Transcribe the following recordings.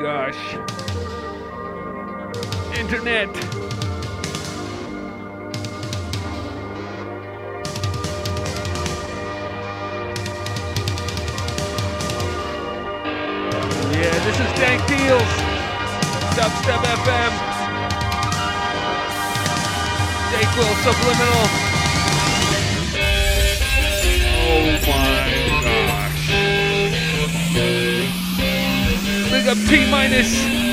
gosh. Internet. Yeah, this is Dank Deals. Dubstep FM. Dayquil Subliminal. Oh my Up T minus.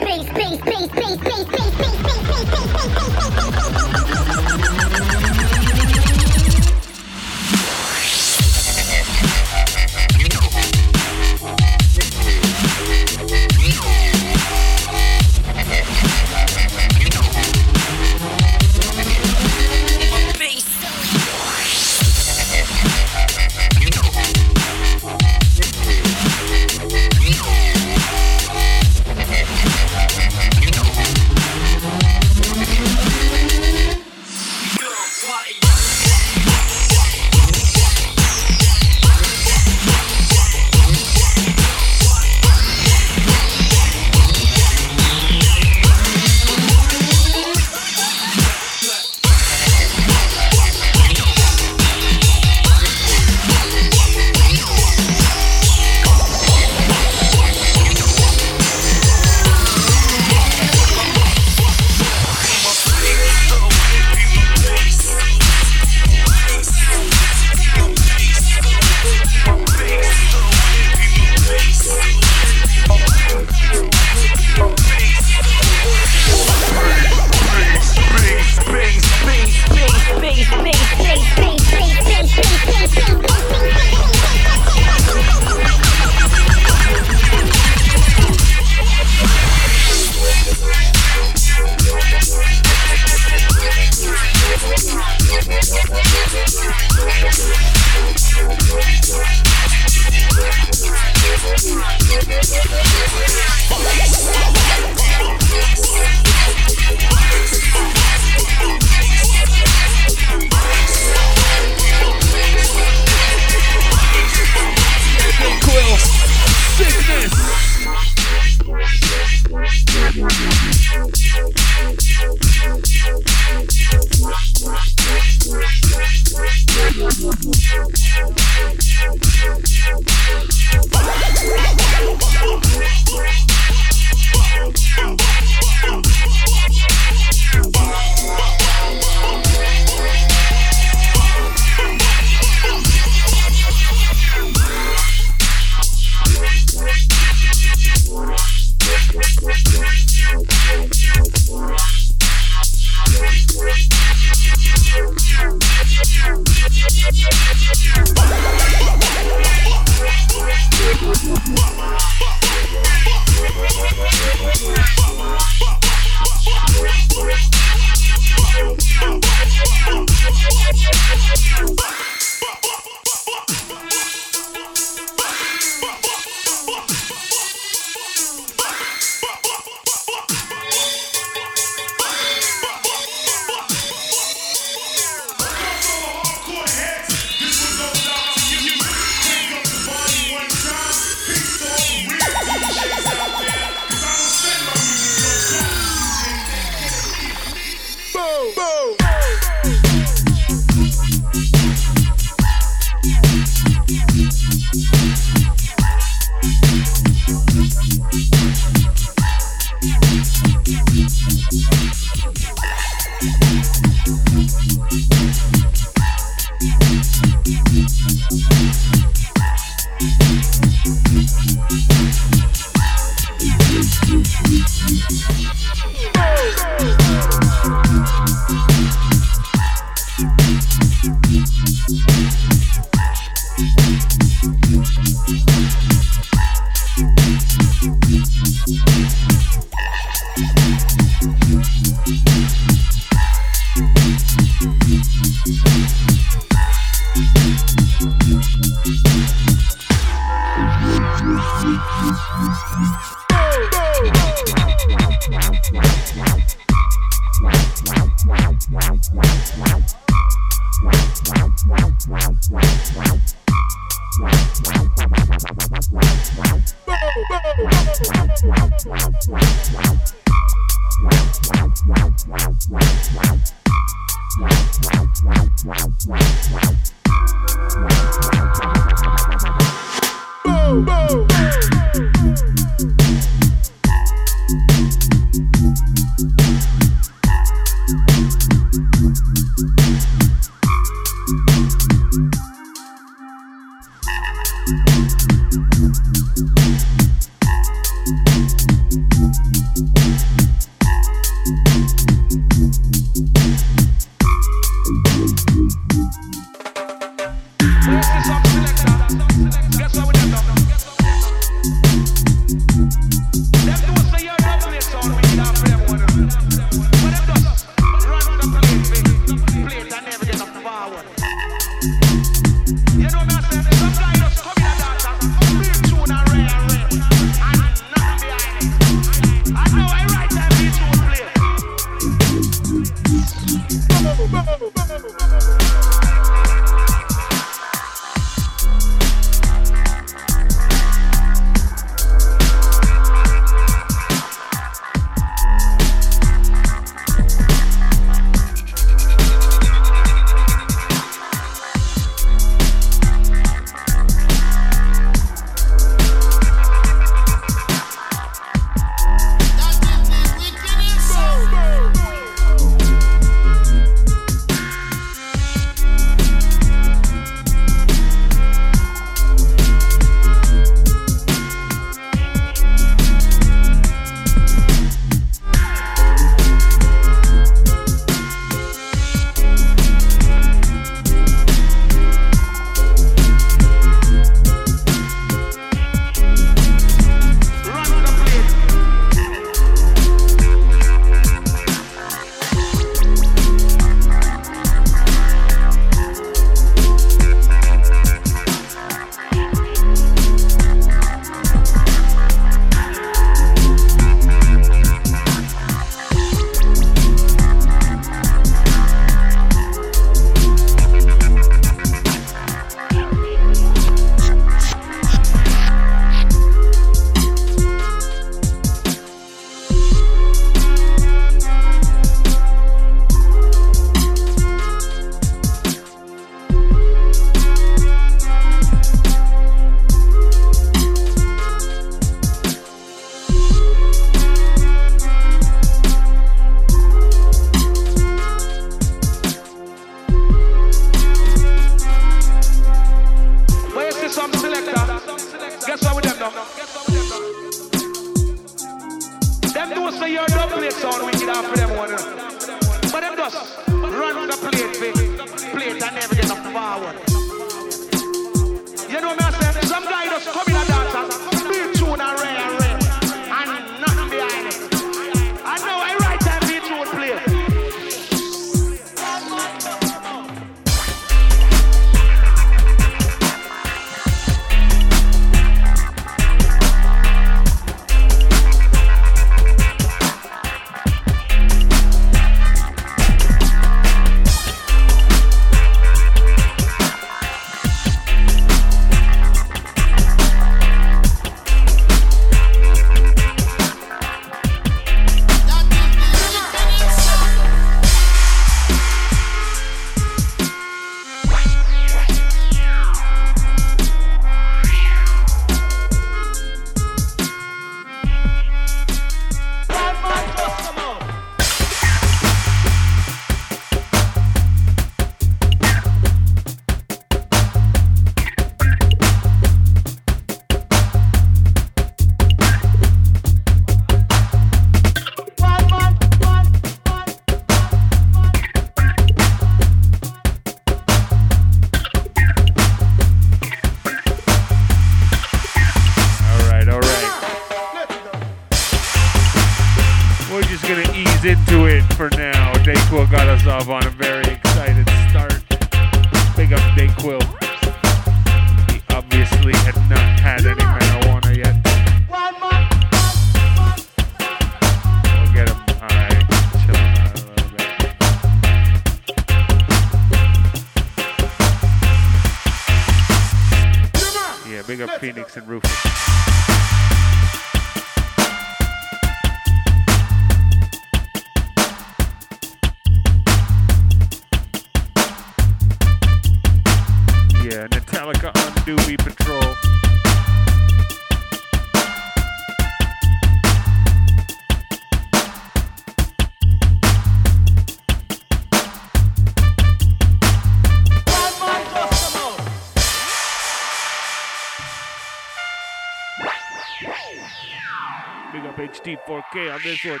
On this one.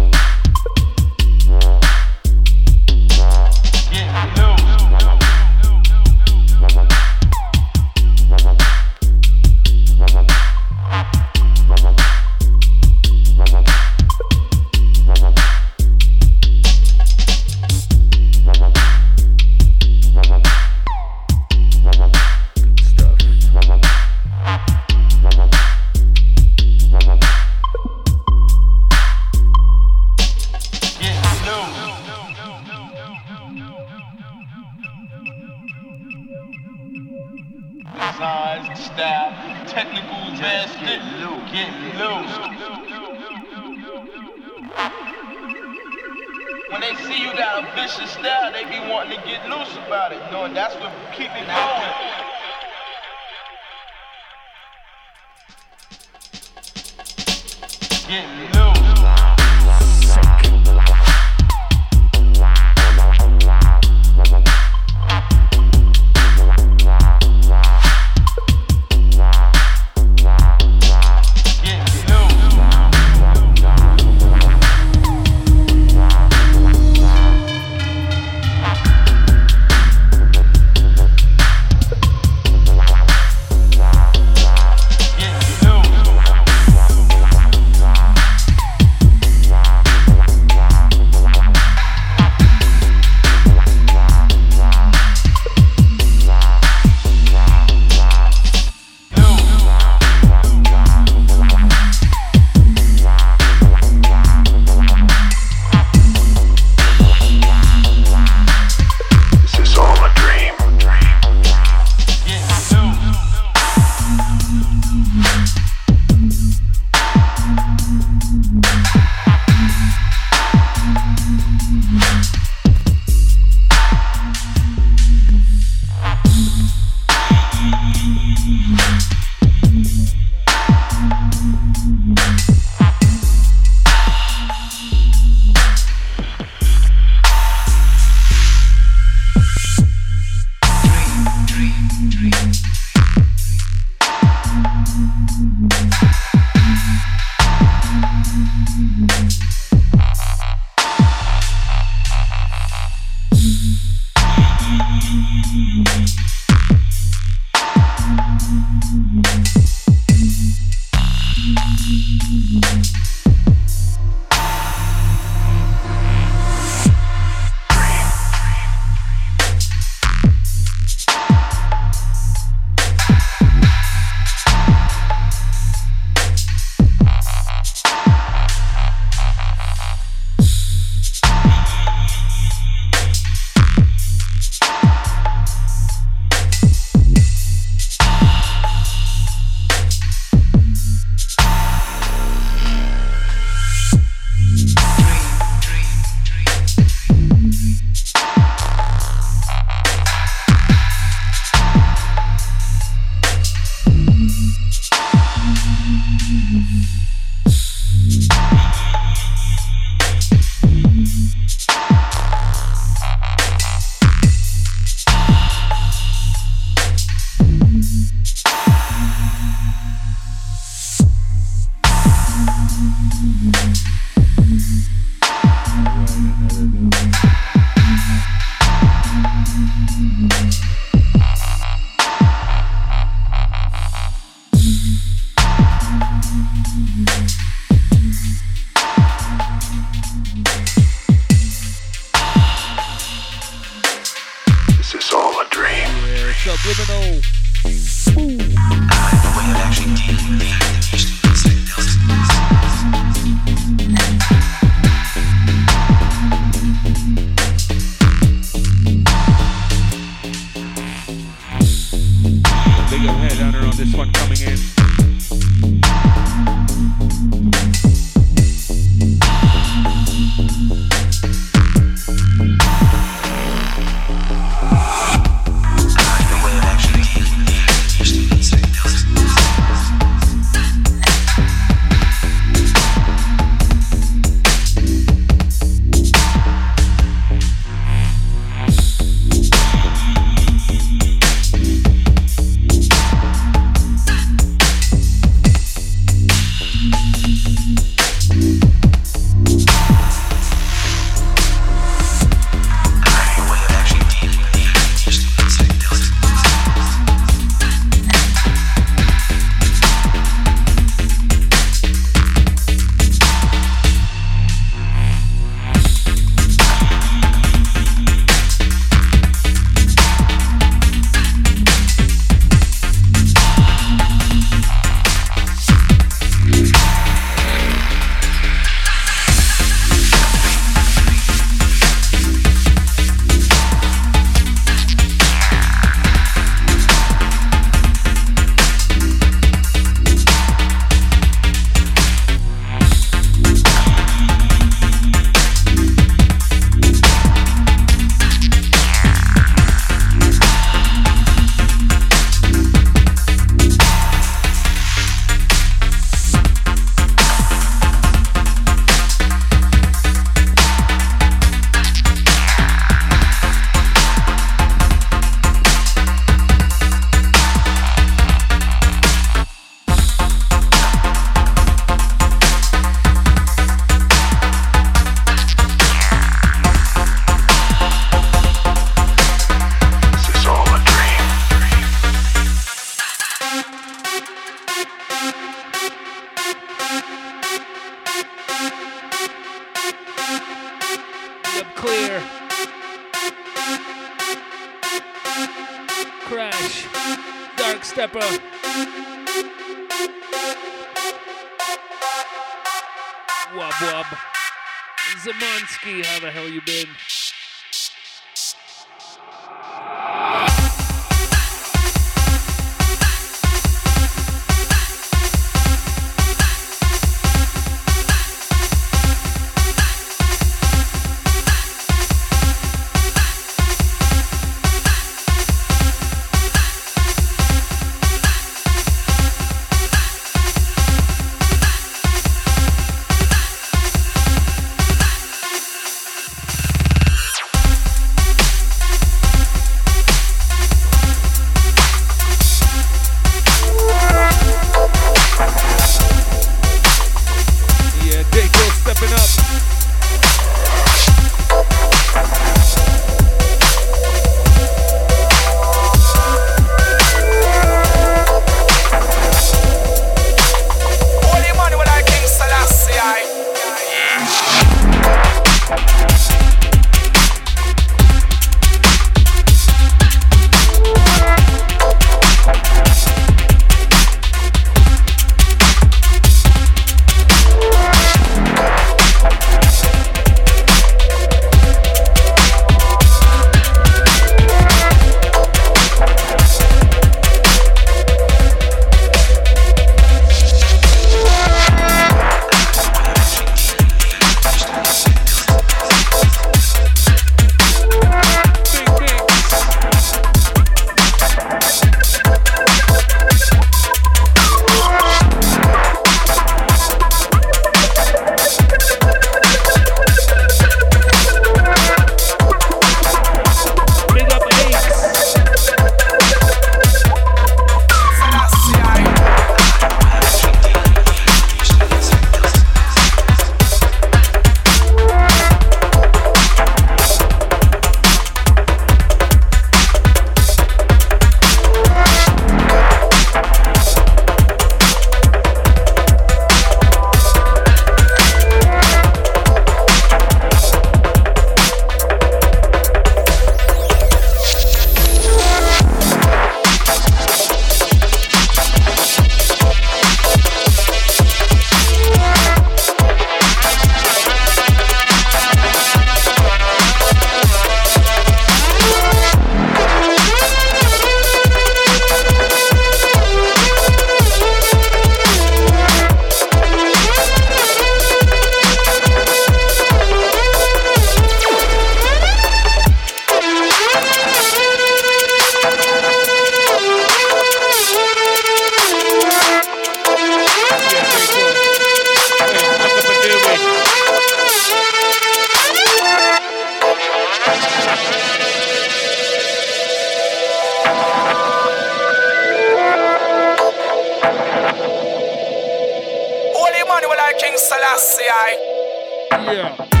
Wow.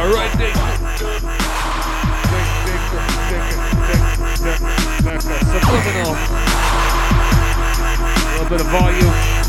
All right, Nate. Just a little bit of volume.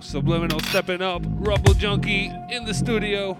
Subliminal stepping up. Rumble Junkie in the studio.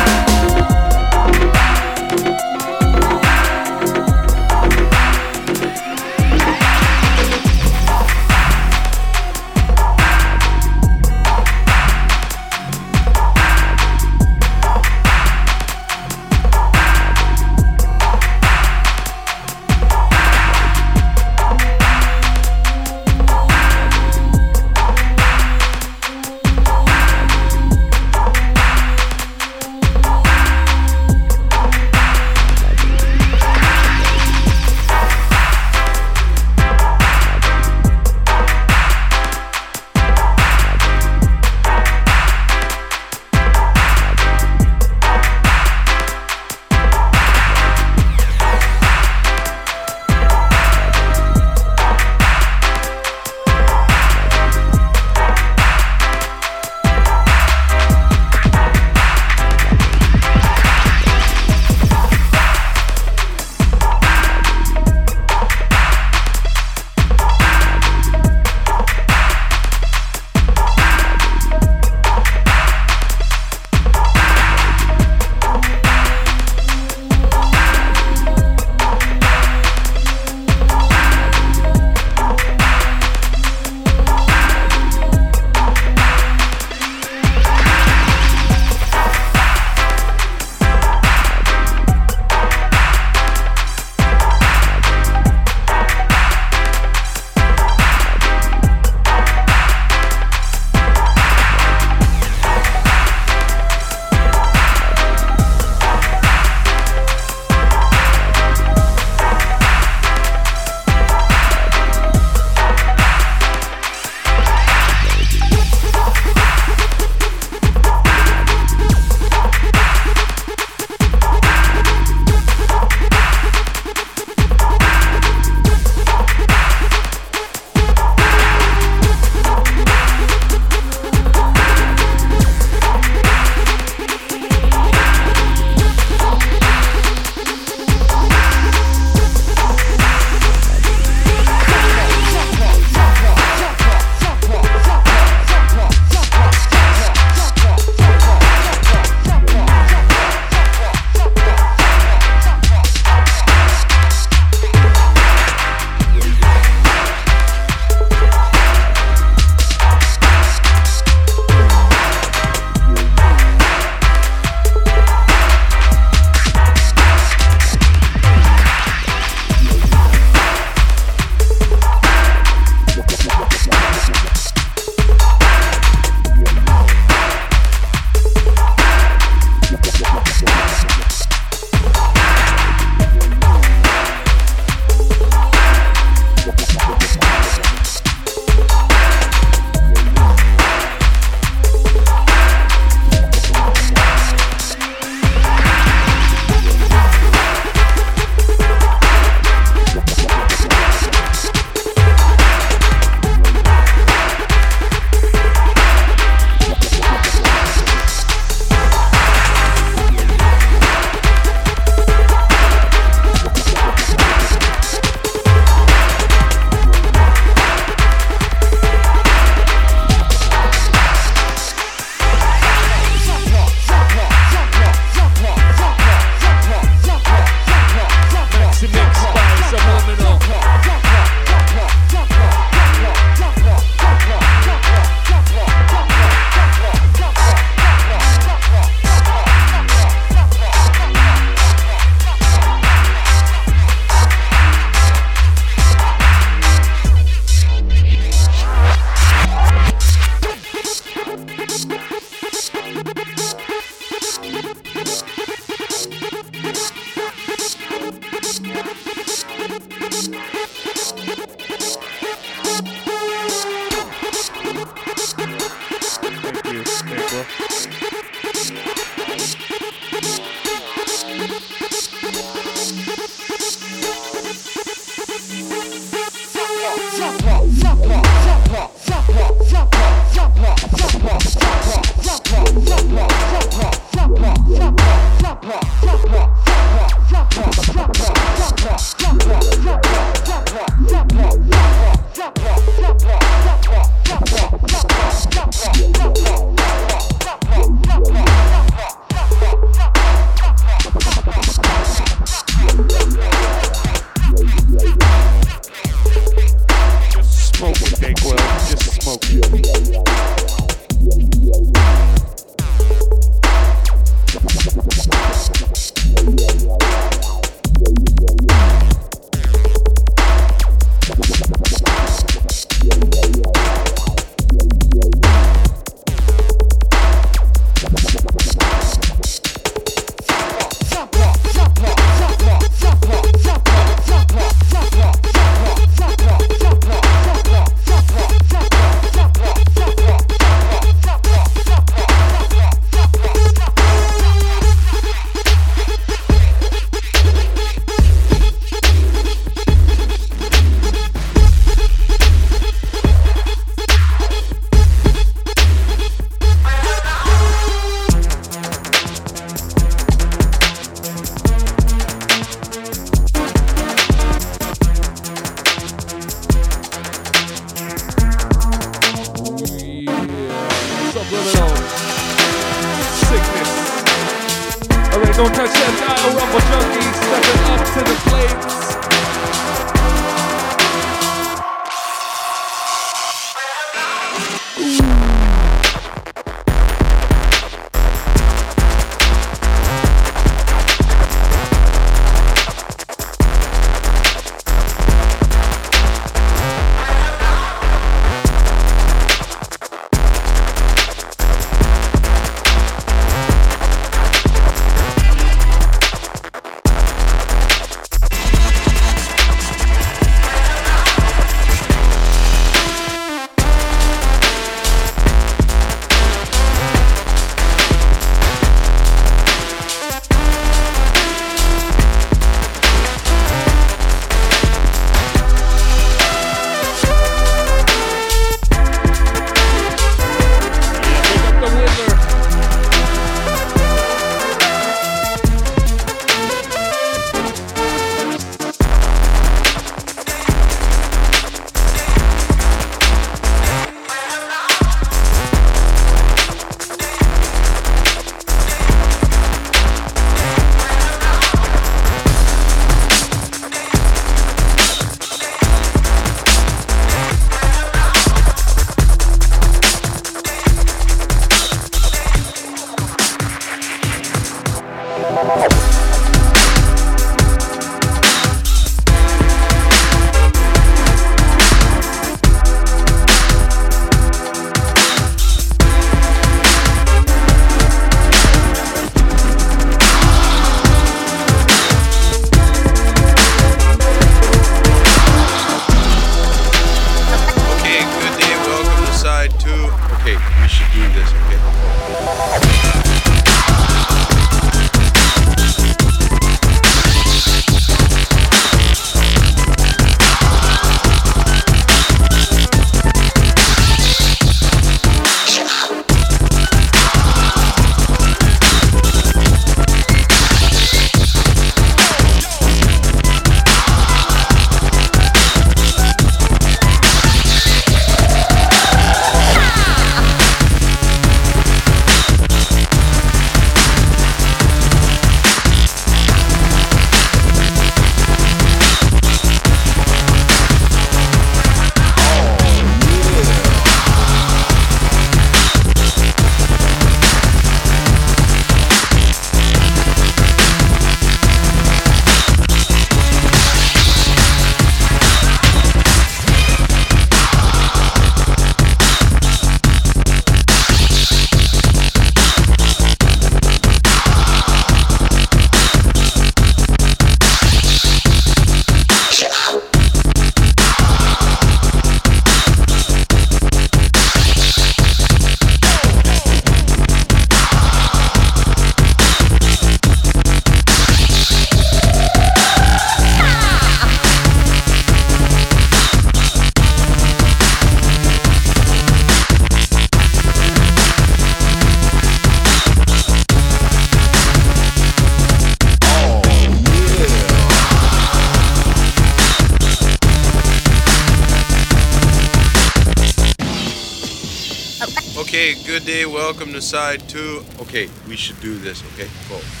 Welcome to. Okay, we should do this, okay? Go.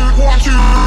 We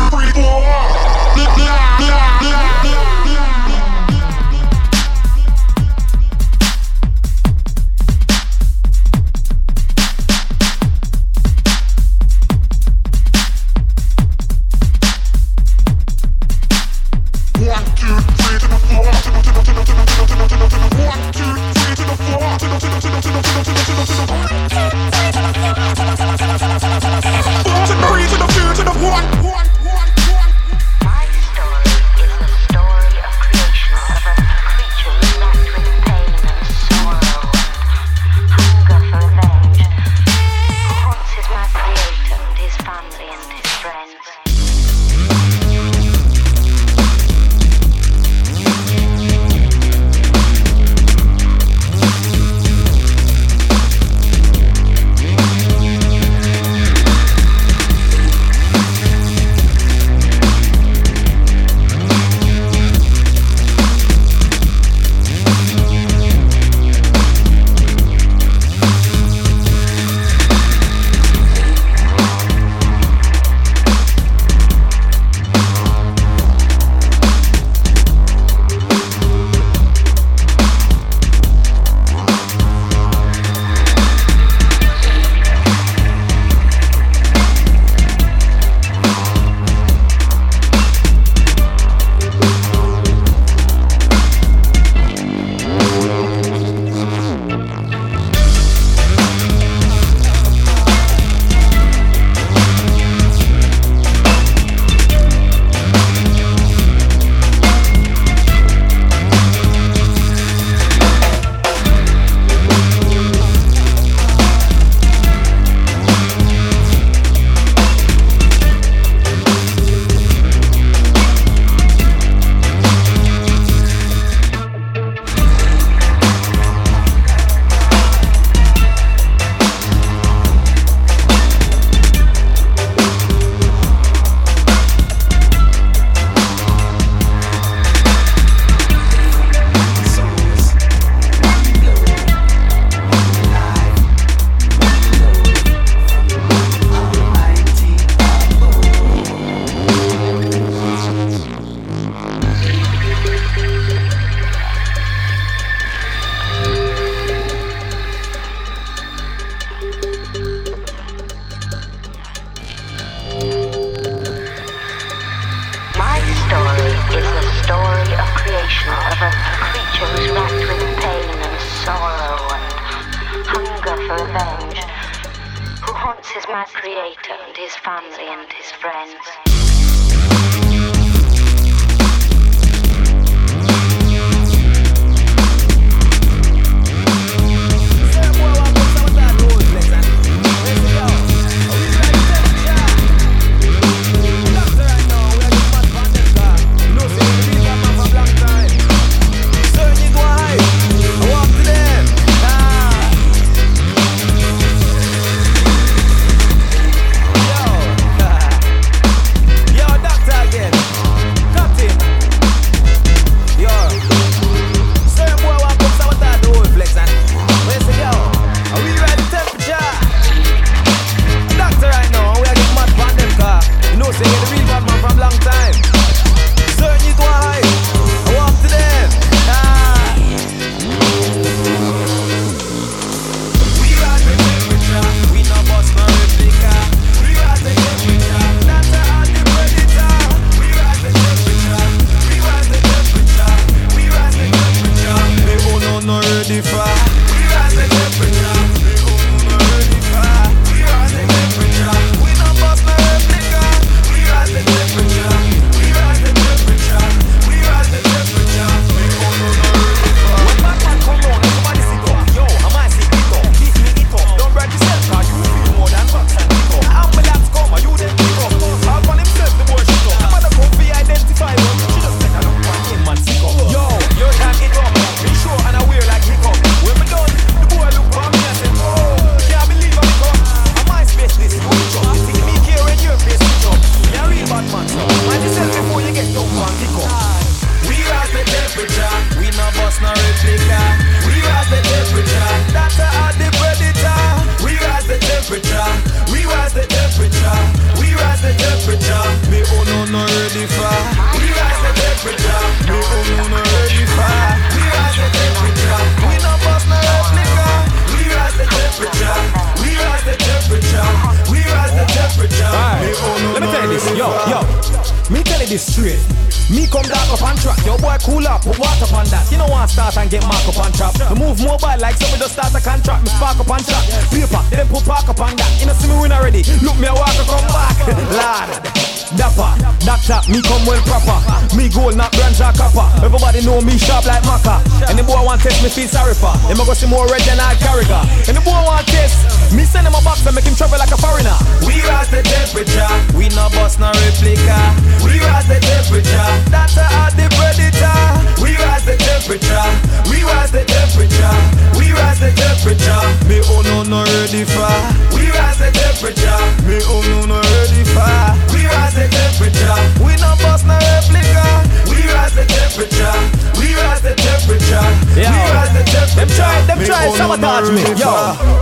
this straight. Me come dark up on track. Yo boy cool up, put water on that. You know want start and get mark up on trap. Me move mobile like somebody just start a contract. Me spark up on track. Paper, they then put park up on that. You know see me win already. Look me a walk come back. Lord. Dapper, doctor, me come well proper. Me gold, not branch or copper. Everybody know me sharp like maca. And the boy want test me feel sorry for. Him a go see more red than I character. And the boy want test. Me send him a box and make him travel like a foreigner. We rise the temperature. We no bust no replica. We rise the temperature. That's a the predator. We rise the temperature. We rise the temperature. We rise the temperature. Me oh no no ready for. We rise the temperature. Me oh no no ready for. We rise the temperature. We no bust no replica. We rise the temperature. We rise the temperature. Yeah. We rise the temperature. Them try, them try sabotage me. Yo,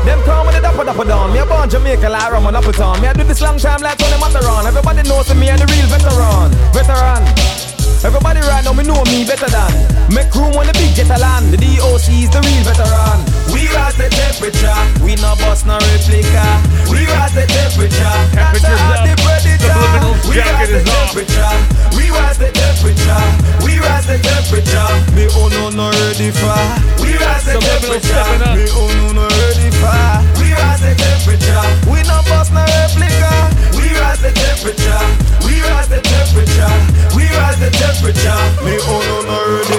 them come with the dapper dapper down. Me a born Jamaica like rum and up town. Me a do this long time like Tony Matterhorn. Everybody knows me and the real veteran. Veteran. Everybody right now, me know me better than. Make room when the big jet land. The DOC is the real veteran. We rise the temperature. We no bust no replica. We rise the temperature. Temperature's up. the predator We rise the temperature. We rise the temperature. We rise the temperature. Me oh no no ready for. We rise the temperature. Me oh no no ready for. We rise the temperature. We no bust no replica. We rise the temperature We rise the temperature We rise the temperature Me oh no no ready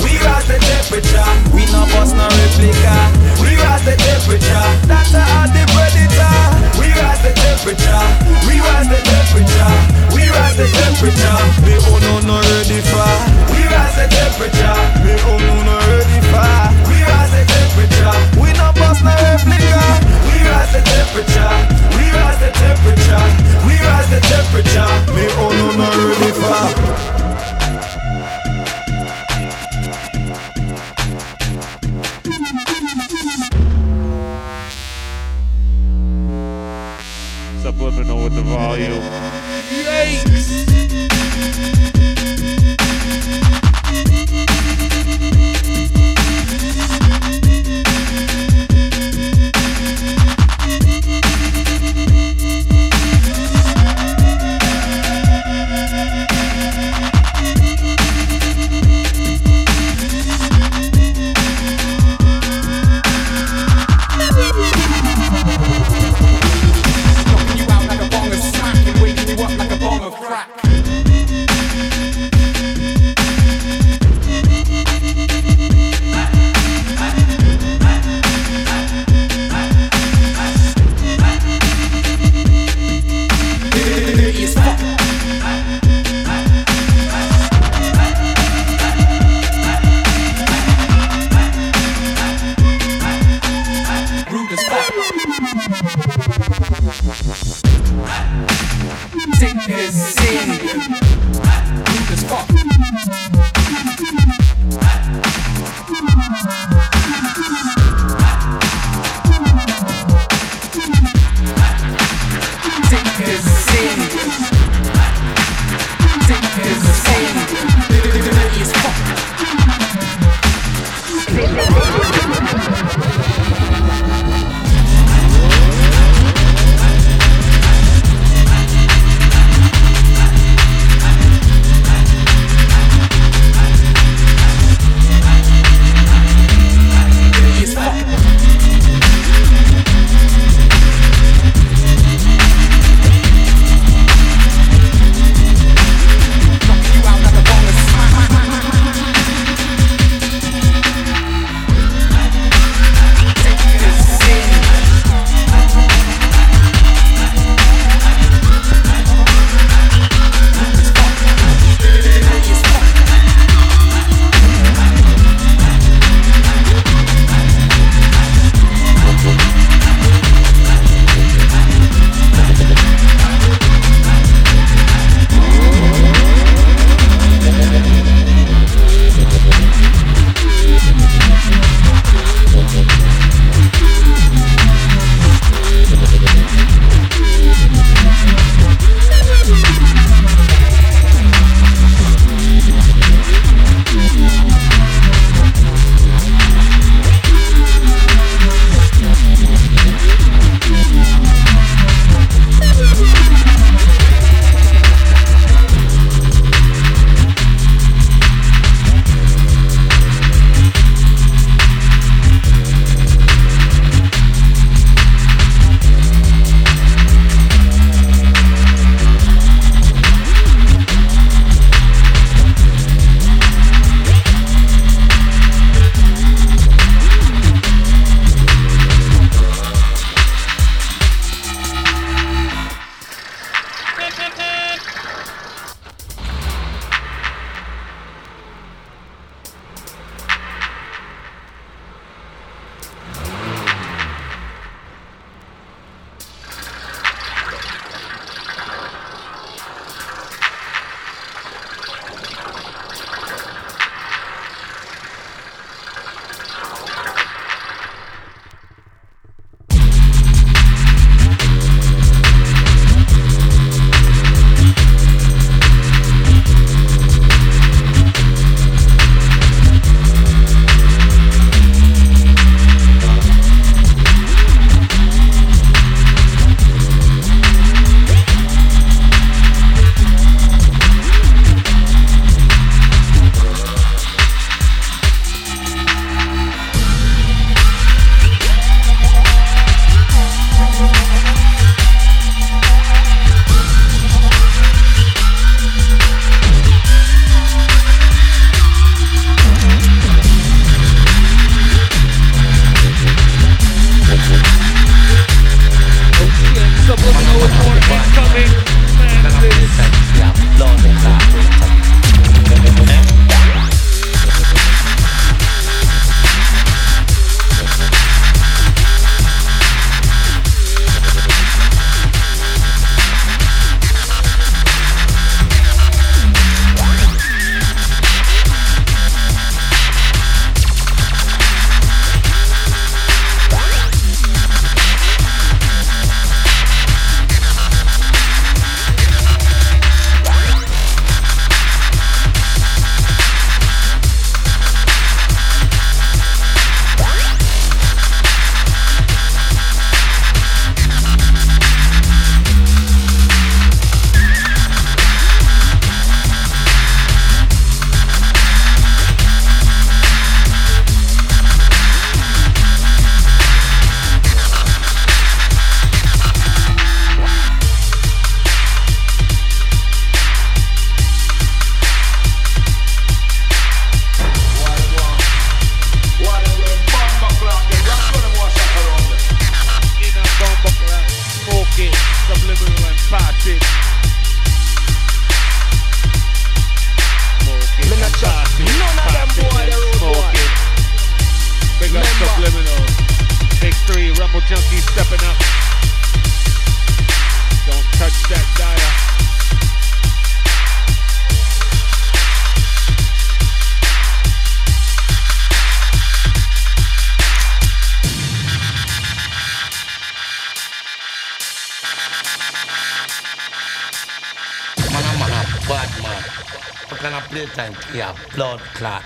We rise the temperature We no bust no replica We rise the temperature That's a the predator We rise the temperature We rise the temperature We rise the temperature Me oh no no ready We rise the temperature Me oh no no ready We rise the temperature We no bust no replica We rise the temperature rise the temperature We rise the temperature Me oh no no ready for Subliminal with the volume. Yikes!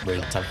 Clot, bro.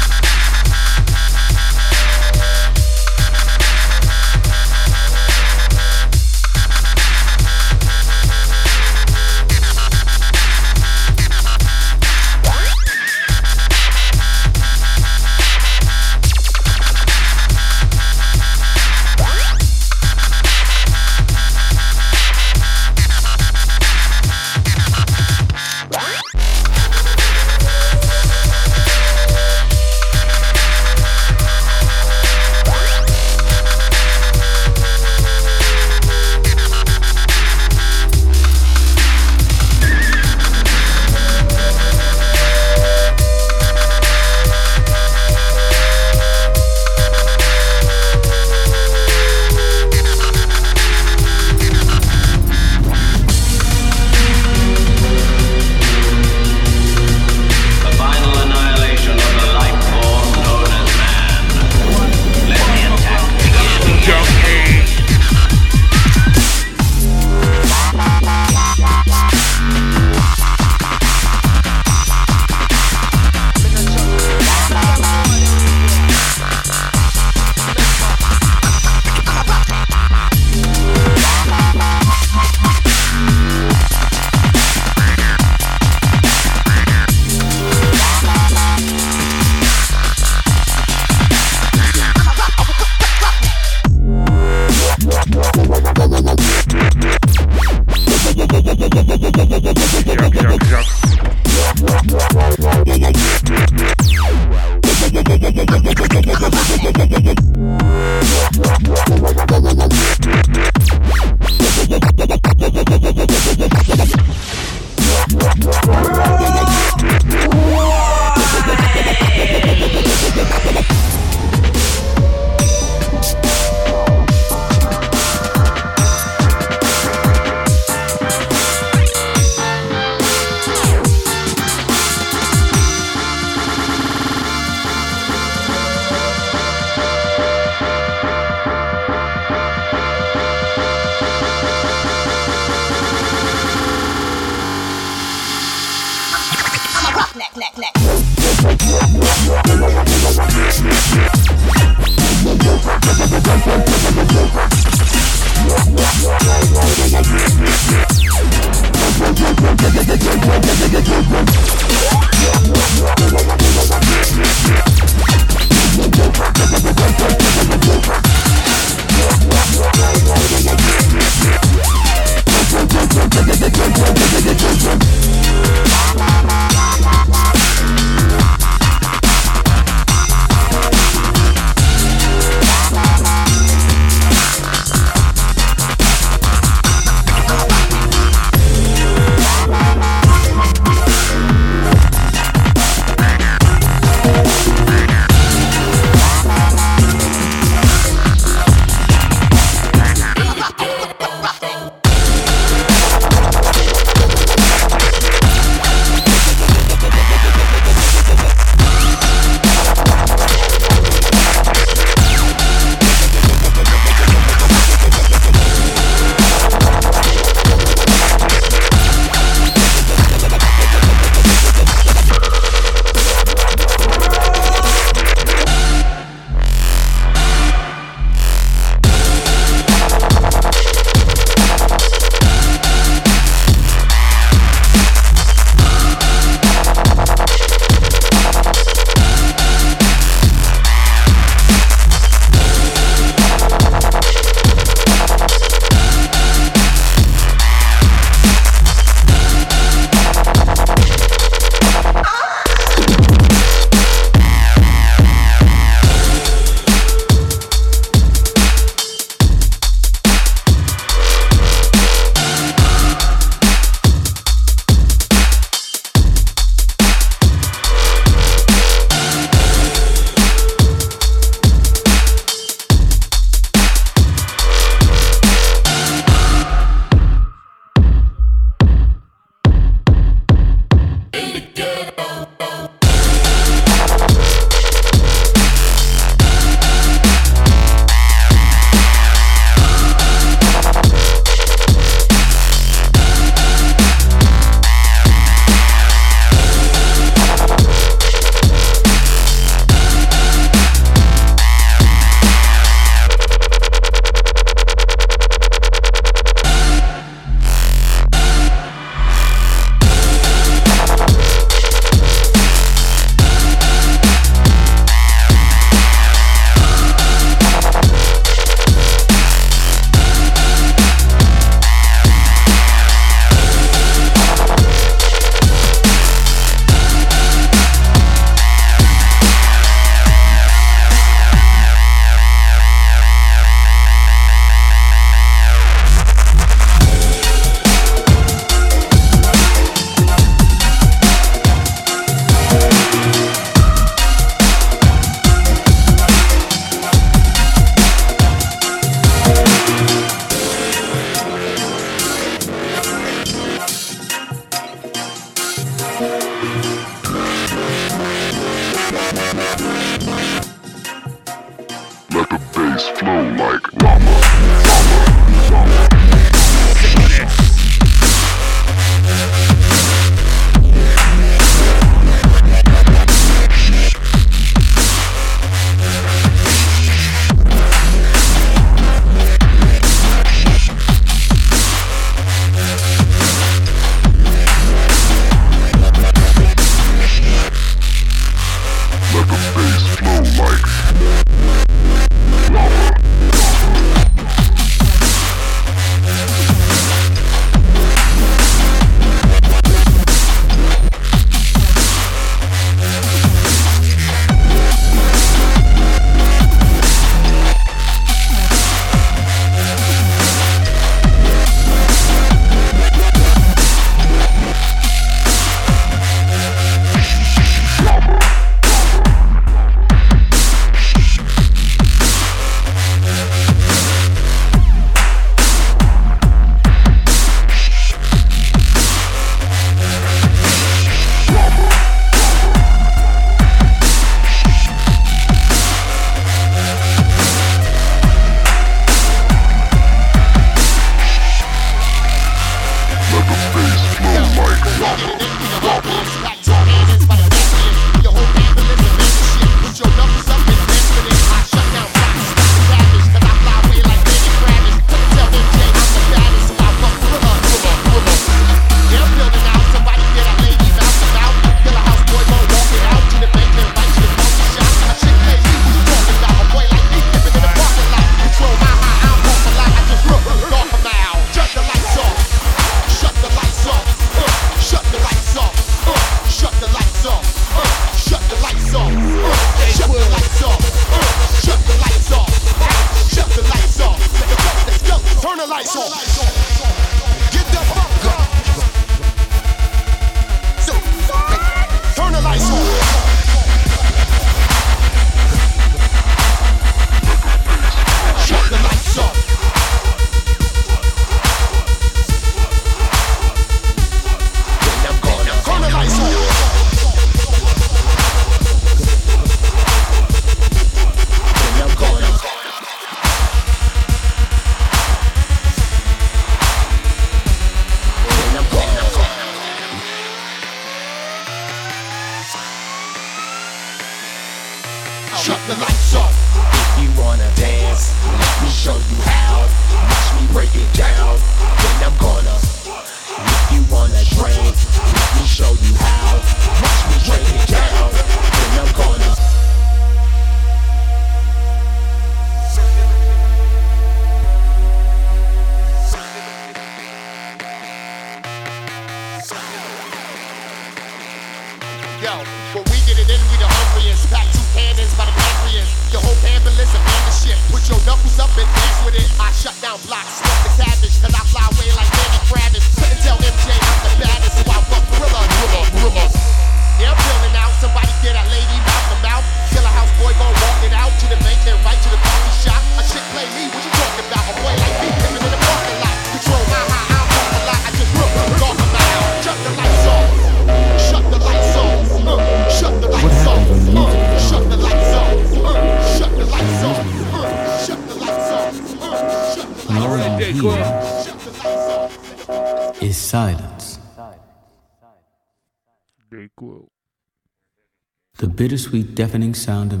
Deafening sound of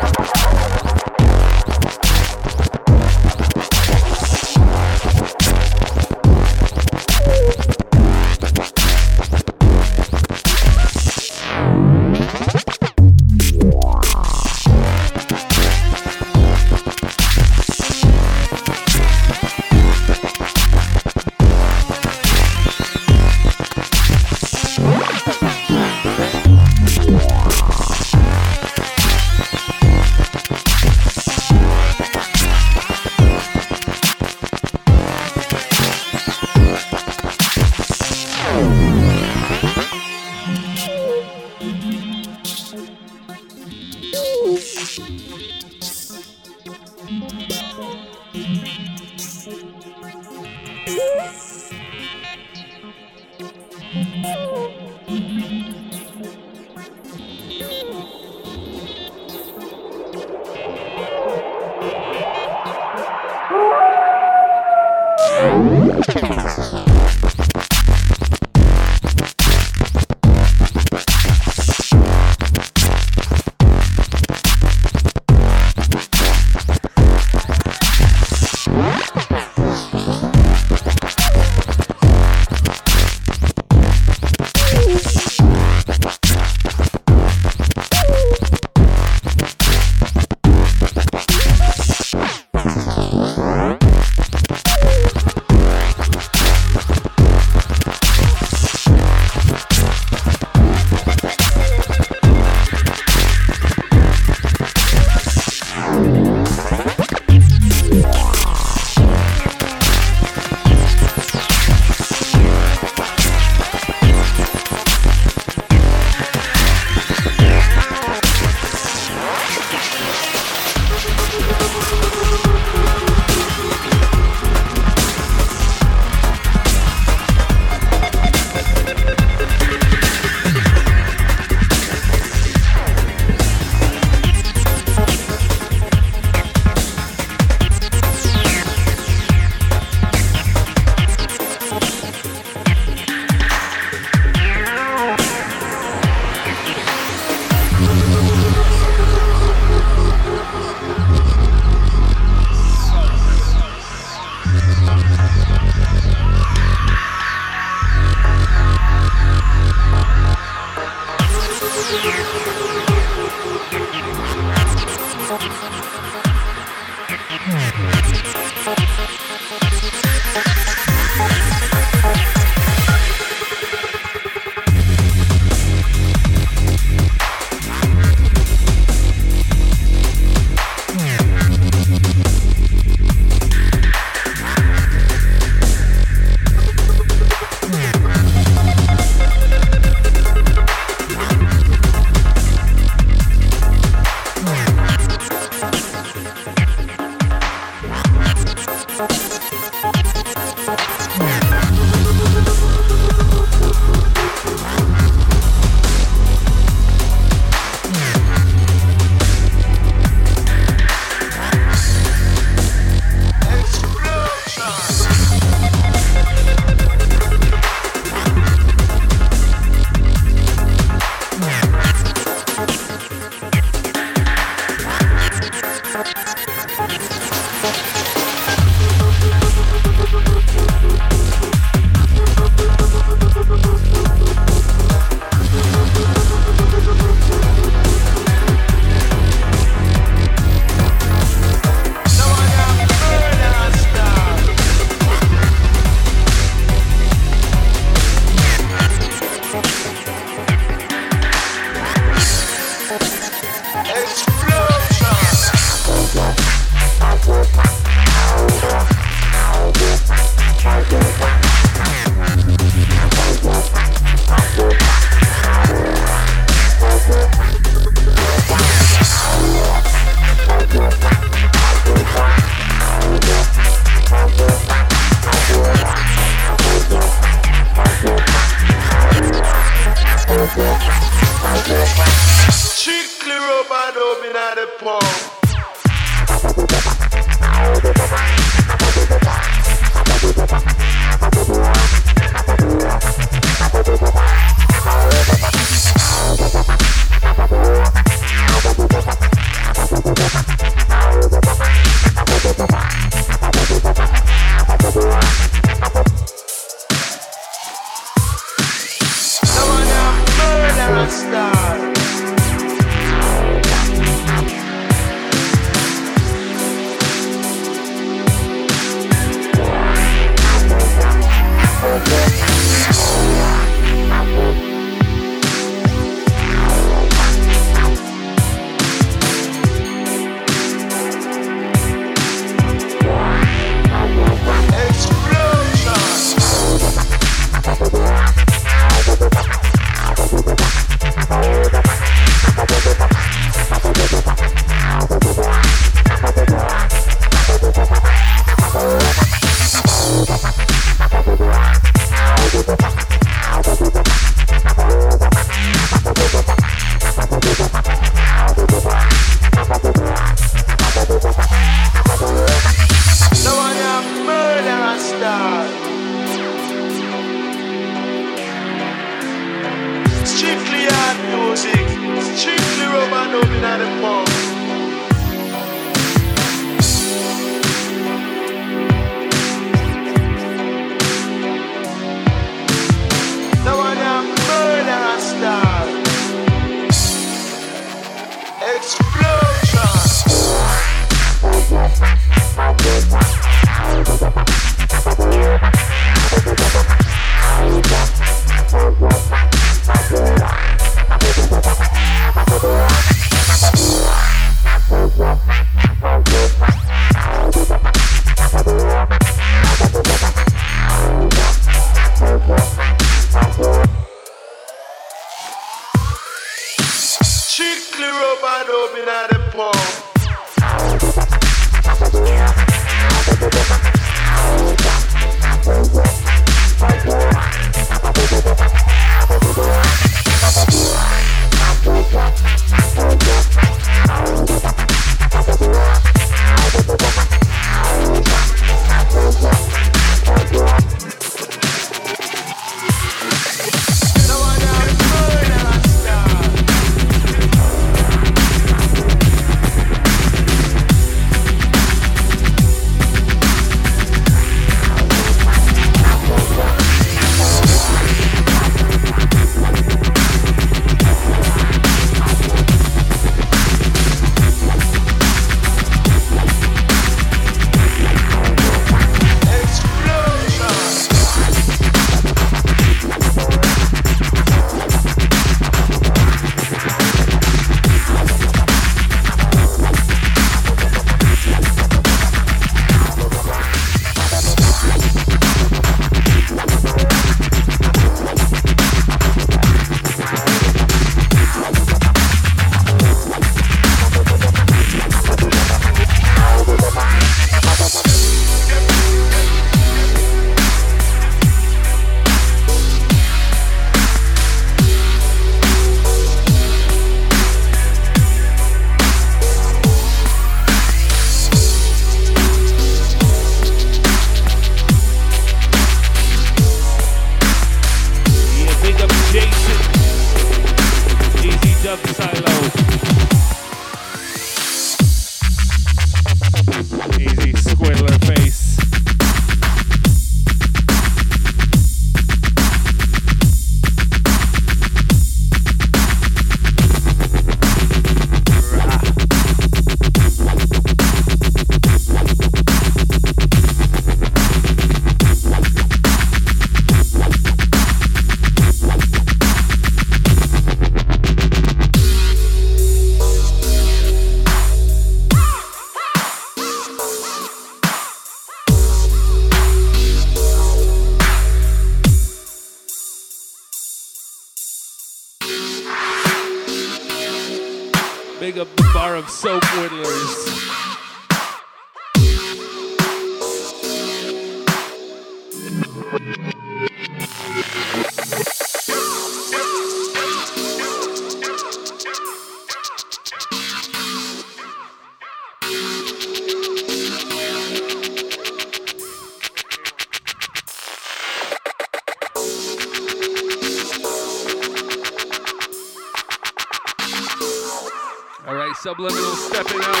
right, subliminal stepping up.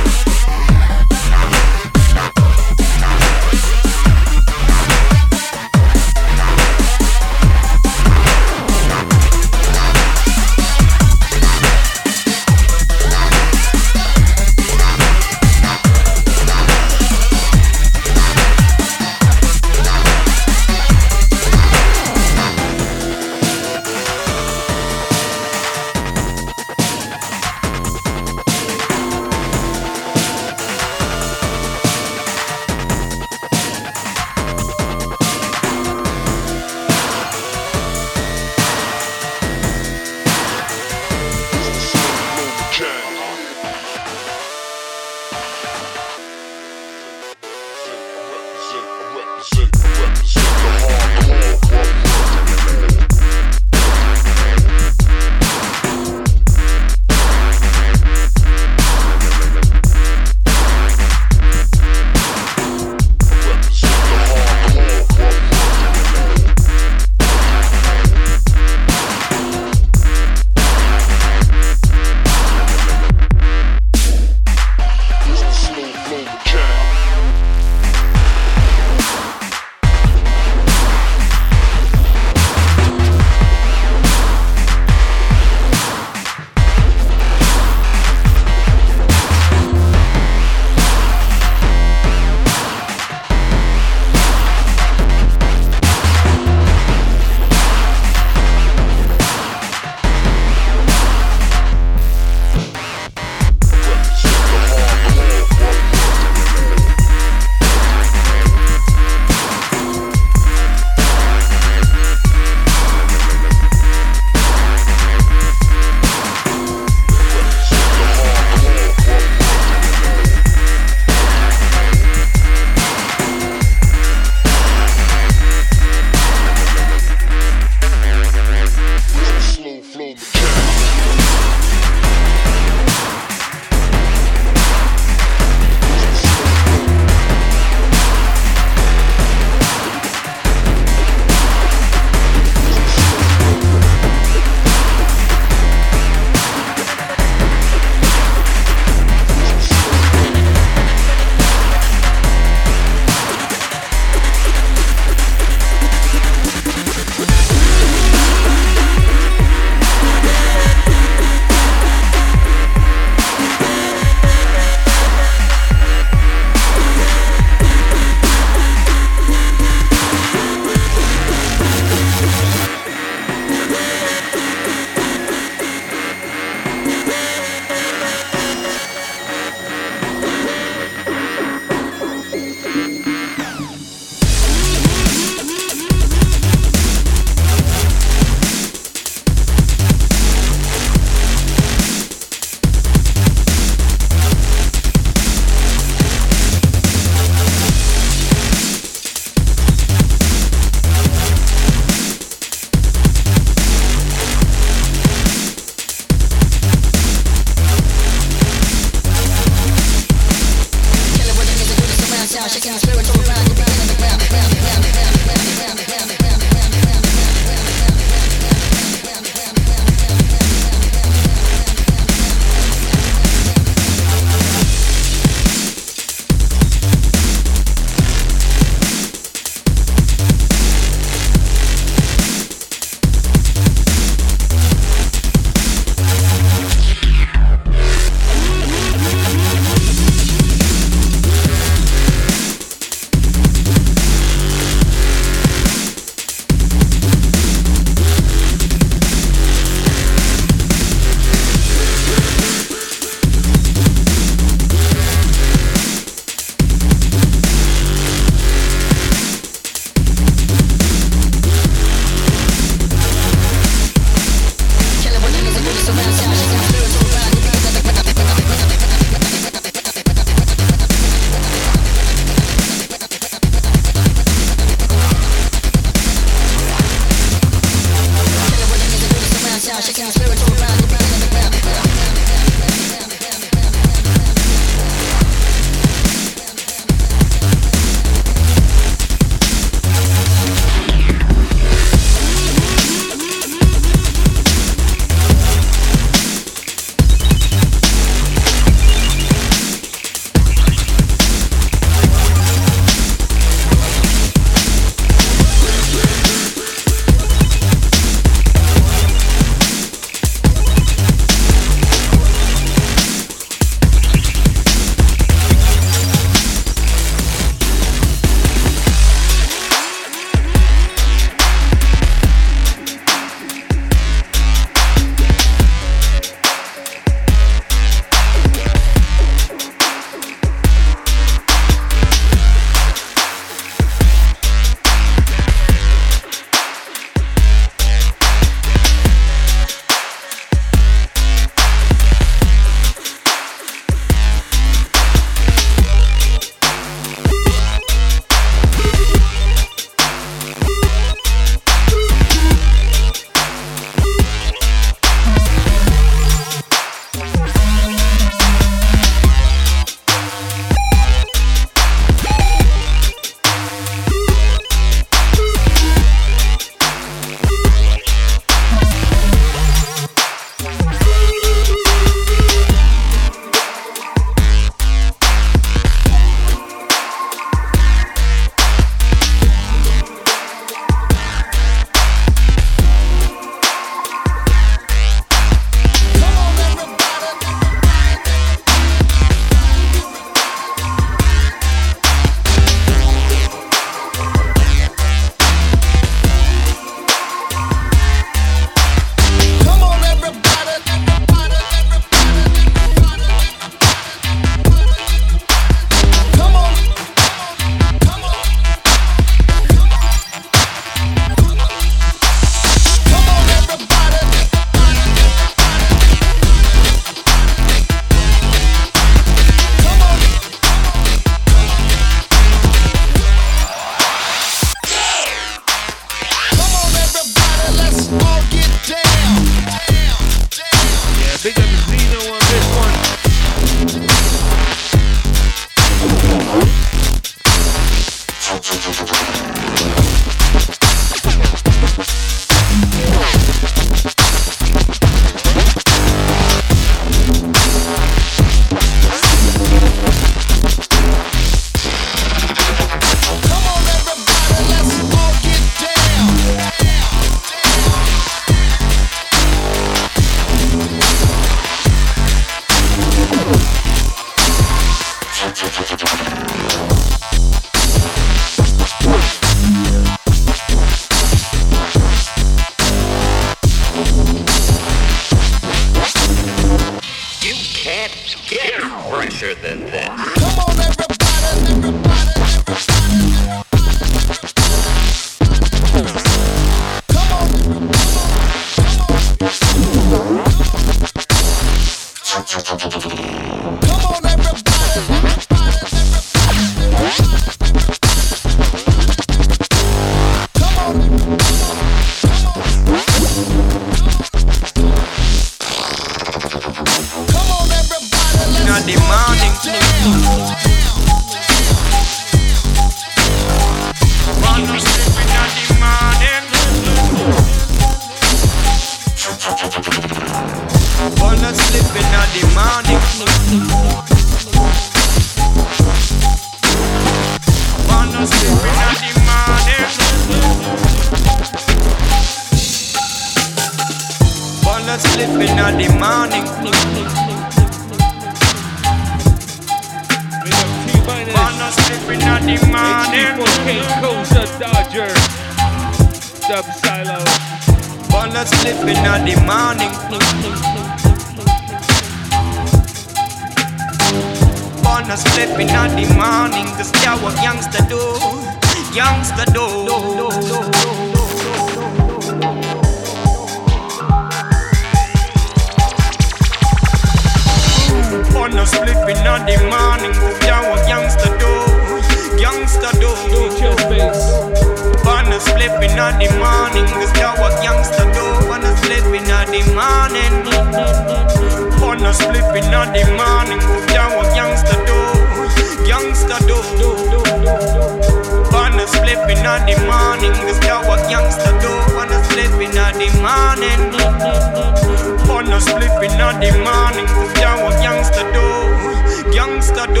Youngster do.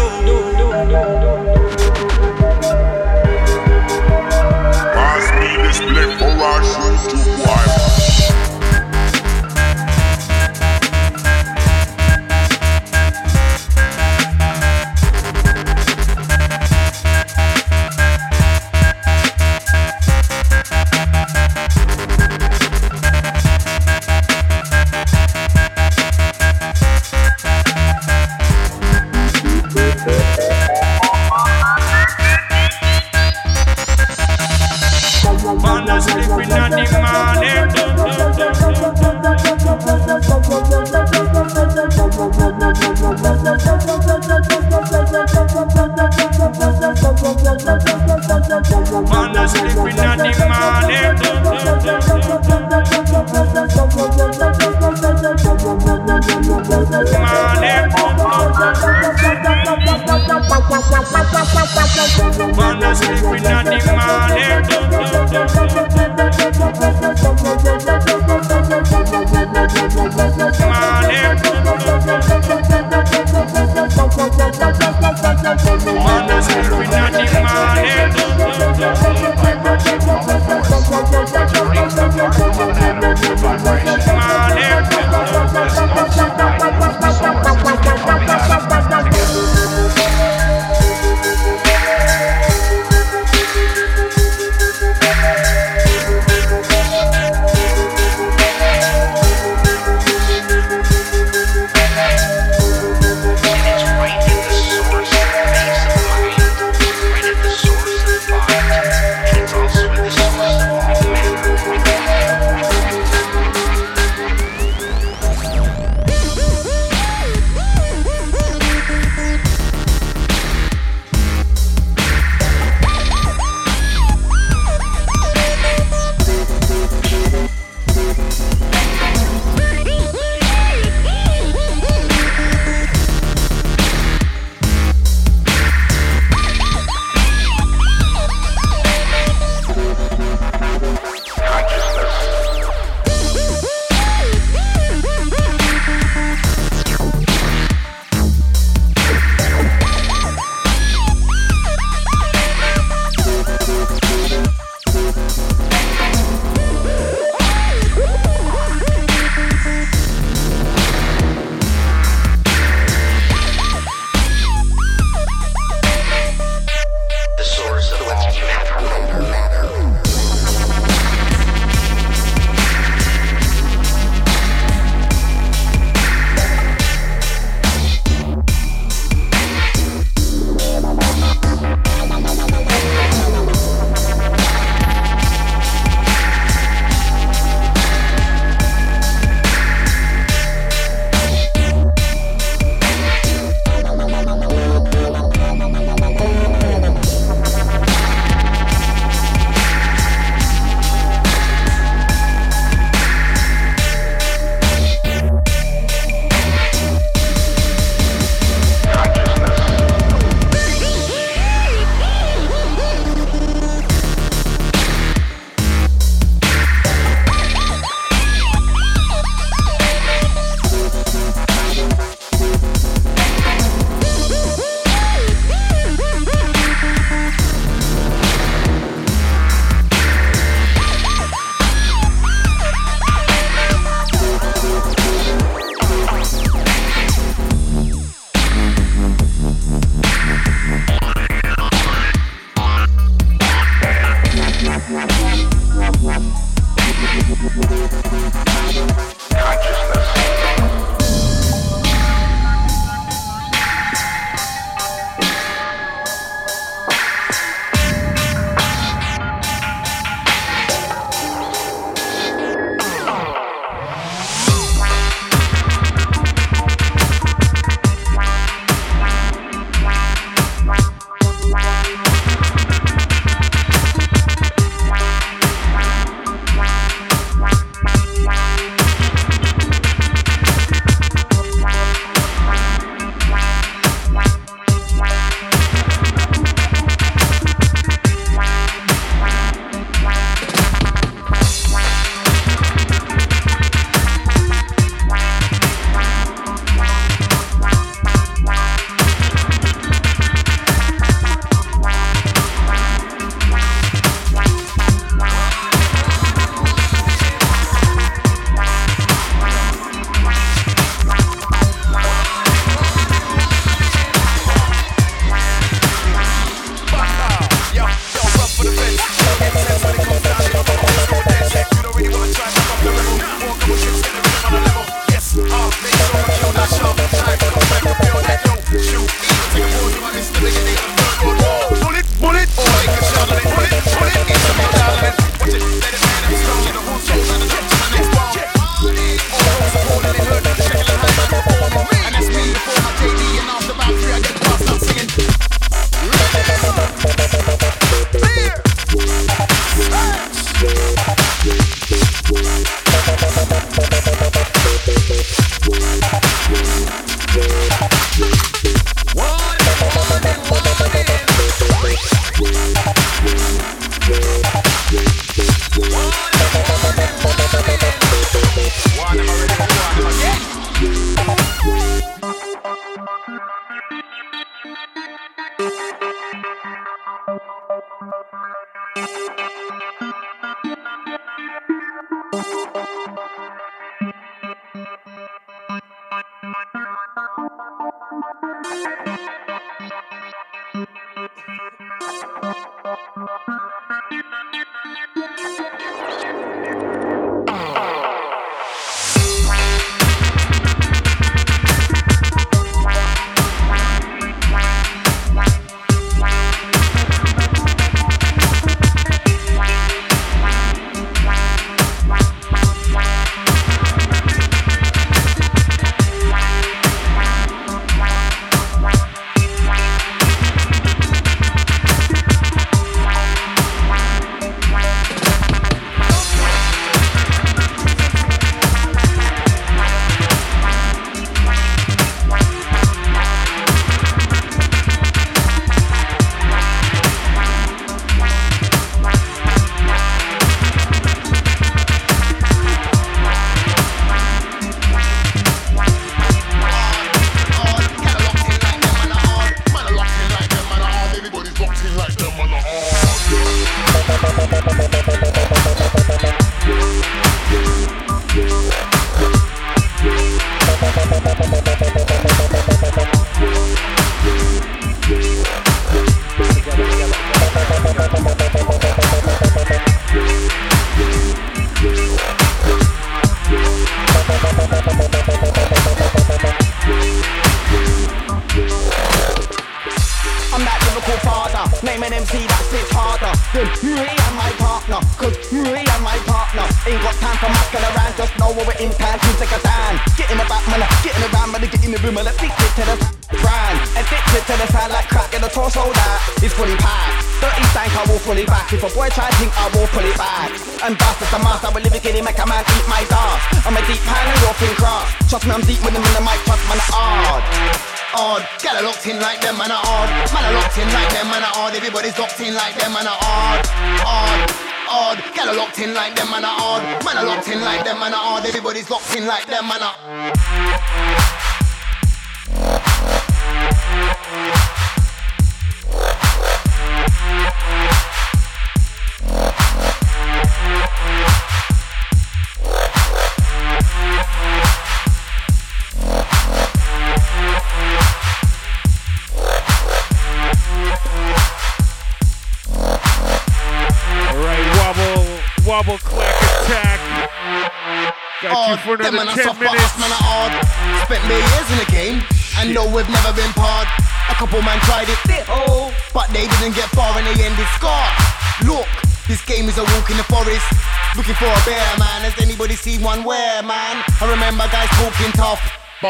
Pass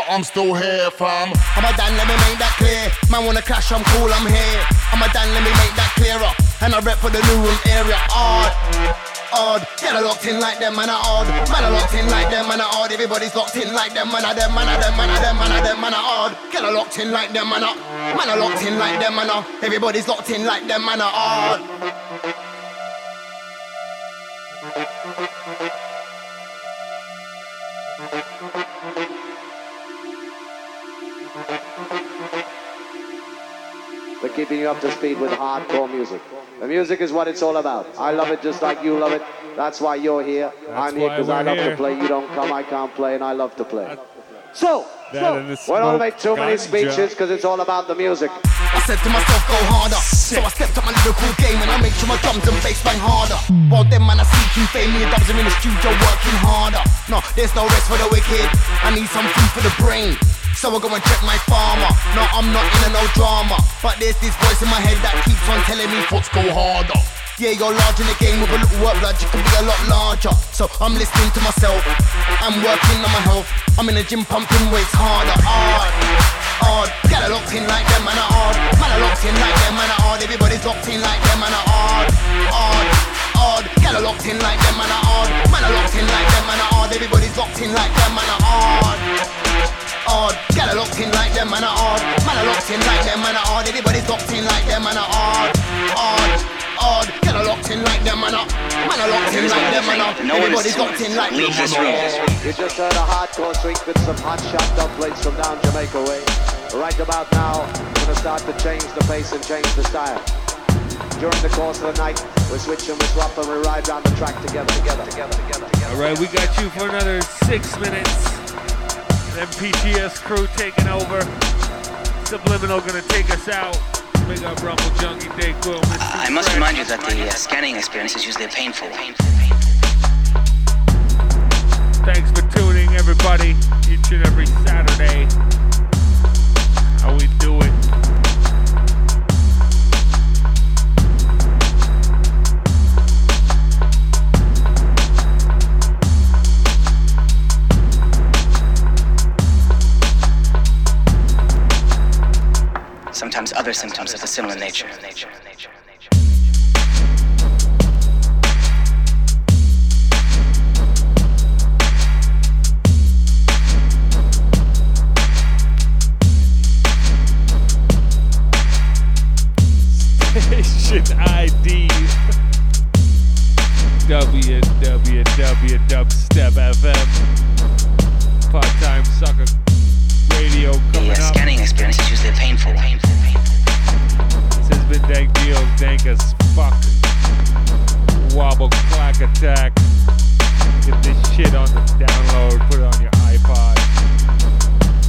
But I'm still here, fam. I'm a Dan, let me make that clear. Man wanna clash, I'm cool, I'm here. I'm a Dan, let me make that clearer. And I rep for the new room area. Odd, odd. Get a locked in like them, man, are odd. Man, are locked in like them, man, are odd. Everybody's locked in like them, man, are them, man, are them, man, are them, man, are them, man, are odd. Get a locked in like them, man, are. Man, are locked in like them, man, are. Everybody's locked in like them, man, are odd. Keeping you up to speed with hardcore music. The music is what it's all about. I love it just like you love it. That's why you're here. That's I'm here why because I love here. to play. You don't come, I can't play, and I love to play. So, That so we don't smoke, make too many ganja. speeches because it's all about the music. I said to myself, go harder. So I stepped up my lyrical game and I make sure my drums and bass bang harder. While them man are seeking fame, me and dubs are in the studio working harder. No, there's no rest for the wicked. I need some food for the brain. So I go and check my farmer. No, I'm not in a no drama. But there's this voice in my head that keeps on telling me, What's go harder? Yeah, you're large in the game with a little work, blood, you can be a lot larger. So I'm listening to myself. I'm working on my health. I'm in the gym pumping weights harder. Hard, hard. Get a locked in like them, man, are hard. Man, are locked in like them, man, are hard. Everybody's locked in like them, man, are hard, hard, hard. Get a locked in like them, man, are hard. Man, are locked in like them, man, are hard. Everybody's locked in like them, man, are hard. Hard, get a locked in like them, man, are hard. Man, are locked in like them, man, are hard. Everybody's locked in like them, man, are hard, hard, hard. Get a locked in like them, man, are. Man, are locked in like them, man, are. Everybody's locked in like them, man, are. You just heard a hardcore swing with some hot shot dub plates from down Jamaica way. Right about now, we're gonna start to change the pace and change the style. During the course of the night, we switch and we swap and we ride down the track together, together, together, together, together. All right, we got you for another six minutes. MPTS crew taking over. Subliminal gonna take us out. Big up Rumble Junkie Day Quill. I must remind you that the uh, scanning experience is usually painful. Thanks for tuning, everybody, each and every Saturday. How we do it. Sometimes other symptoms of a similar nature. Station ID. www.dubstep.fm. Part-time sucker radio coming The uh, up. scanning experience is usually painful. This has been Dank Deal, Dank as fuck. Wobble clack attack. Get this shit on the download, put it on your iPod.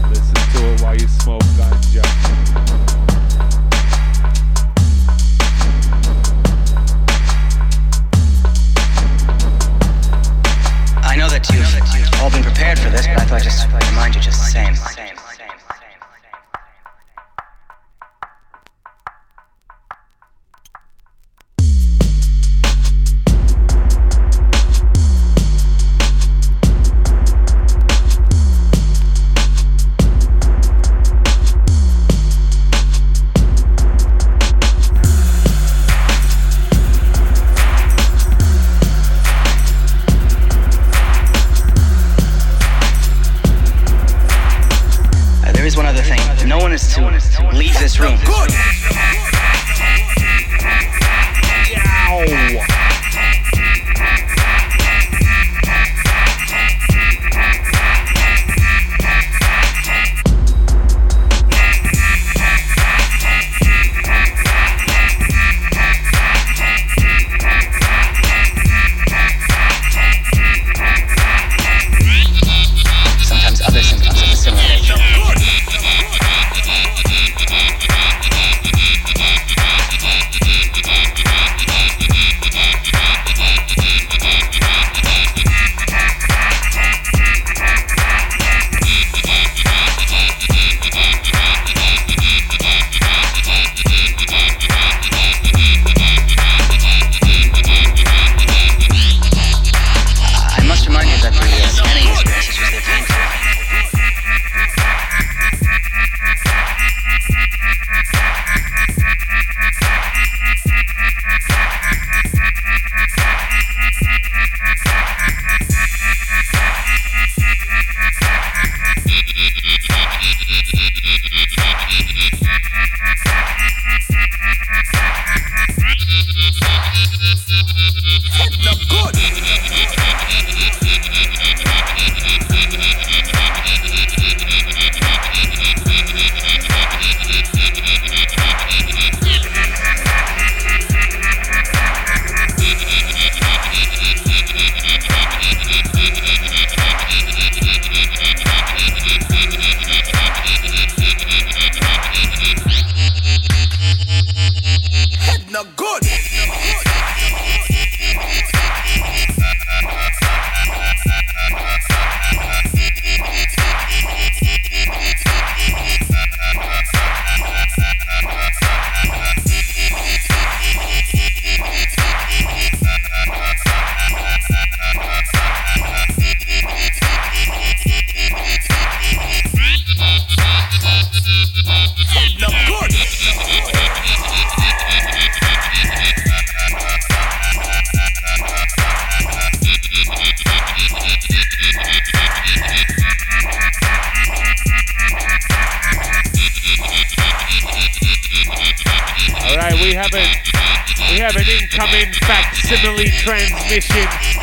Listen to it while you smoke ganja. I know that you've all been prepared for this, but I thought I'd just remind you just the same. Transmission